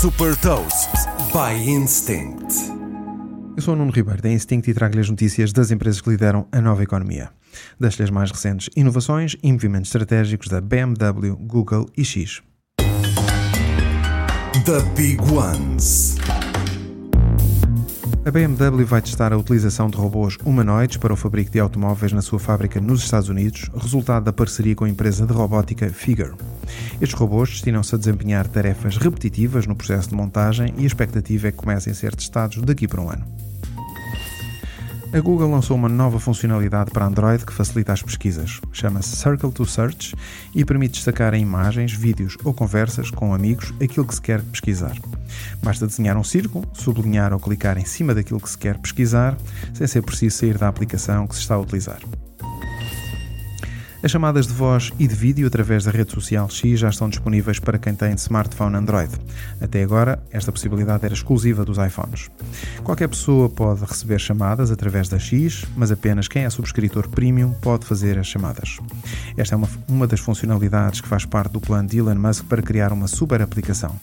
Super Toast by Instinct. Eu sou o Nuno Ribeiro da Instinct e trago-lhe as notícias das empresas que lideram a nova economia. Das-lhe as mais recentes inovações e movimentos estratégicos da BMW, Google e X. The Big Ones. A BMW vai testar a utilização de robôs humanoides para o fabrico de automóveis na sua fábrica nos Estados Unidos, resultado da parceria com a empresa de robótica Figure. Estes robôs destinam-se a desempenhar tarefas repetitivas no processo de montagem e a expectativa é que comecem a ser testados daqui para um ano. A Google lançou uma nova funcionalidade para Android que facilita as pesquisas. Chama-se Circle to Search e permite destacar em imagens, vídeos ou conversas com amigos aquilo que se quer pesquisar. Basta desenhar um círculo, sublinhar ou clicar em cima daquilo que se quer pesquisar, sem ser preciso sair da aplicação que se está a utilizar. As chamadas de voz e de vídeo através da rede social X já estão disponíveis para quem tem smartphone Android. Até agora, esta possibilidade era exclusiva dos iPhones. Qualquer pessoa pode receber chamadas através da X, mas apenas quem é subscritor premium pode fazer as chamadas. Esta é uma, uma das funcionalidades que faz parte do plano de Elon Musk para criar uma super aplicação.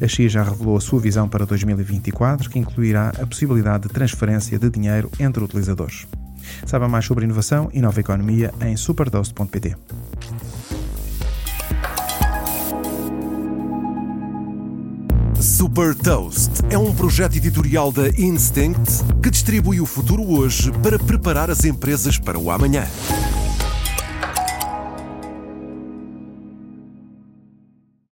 A X já revelou a sua visão para 2024, que incluirá a possibilidade de transferência de dinheiro entre utilizadores. Saiba mais sobre inovação e nova economia em superdose.pt. Super Toast é um projeto editorial da Instinct que distribui o futuro hoje para preparar as empresas para o amanhã.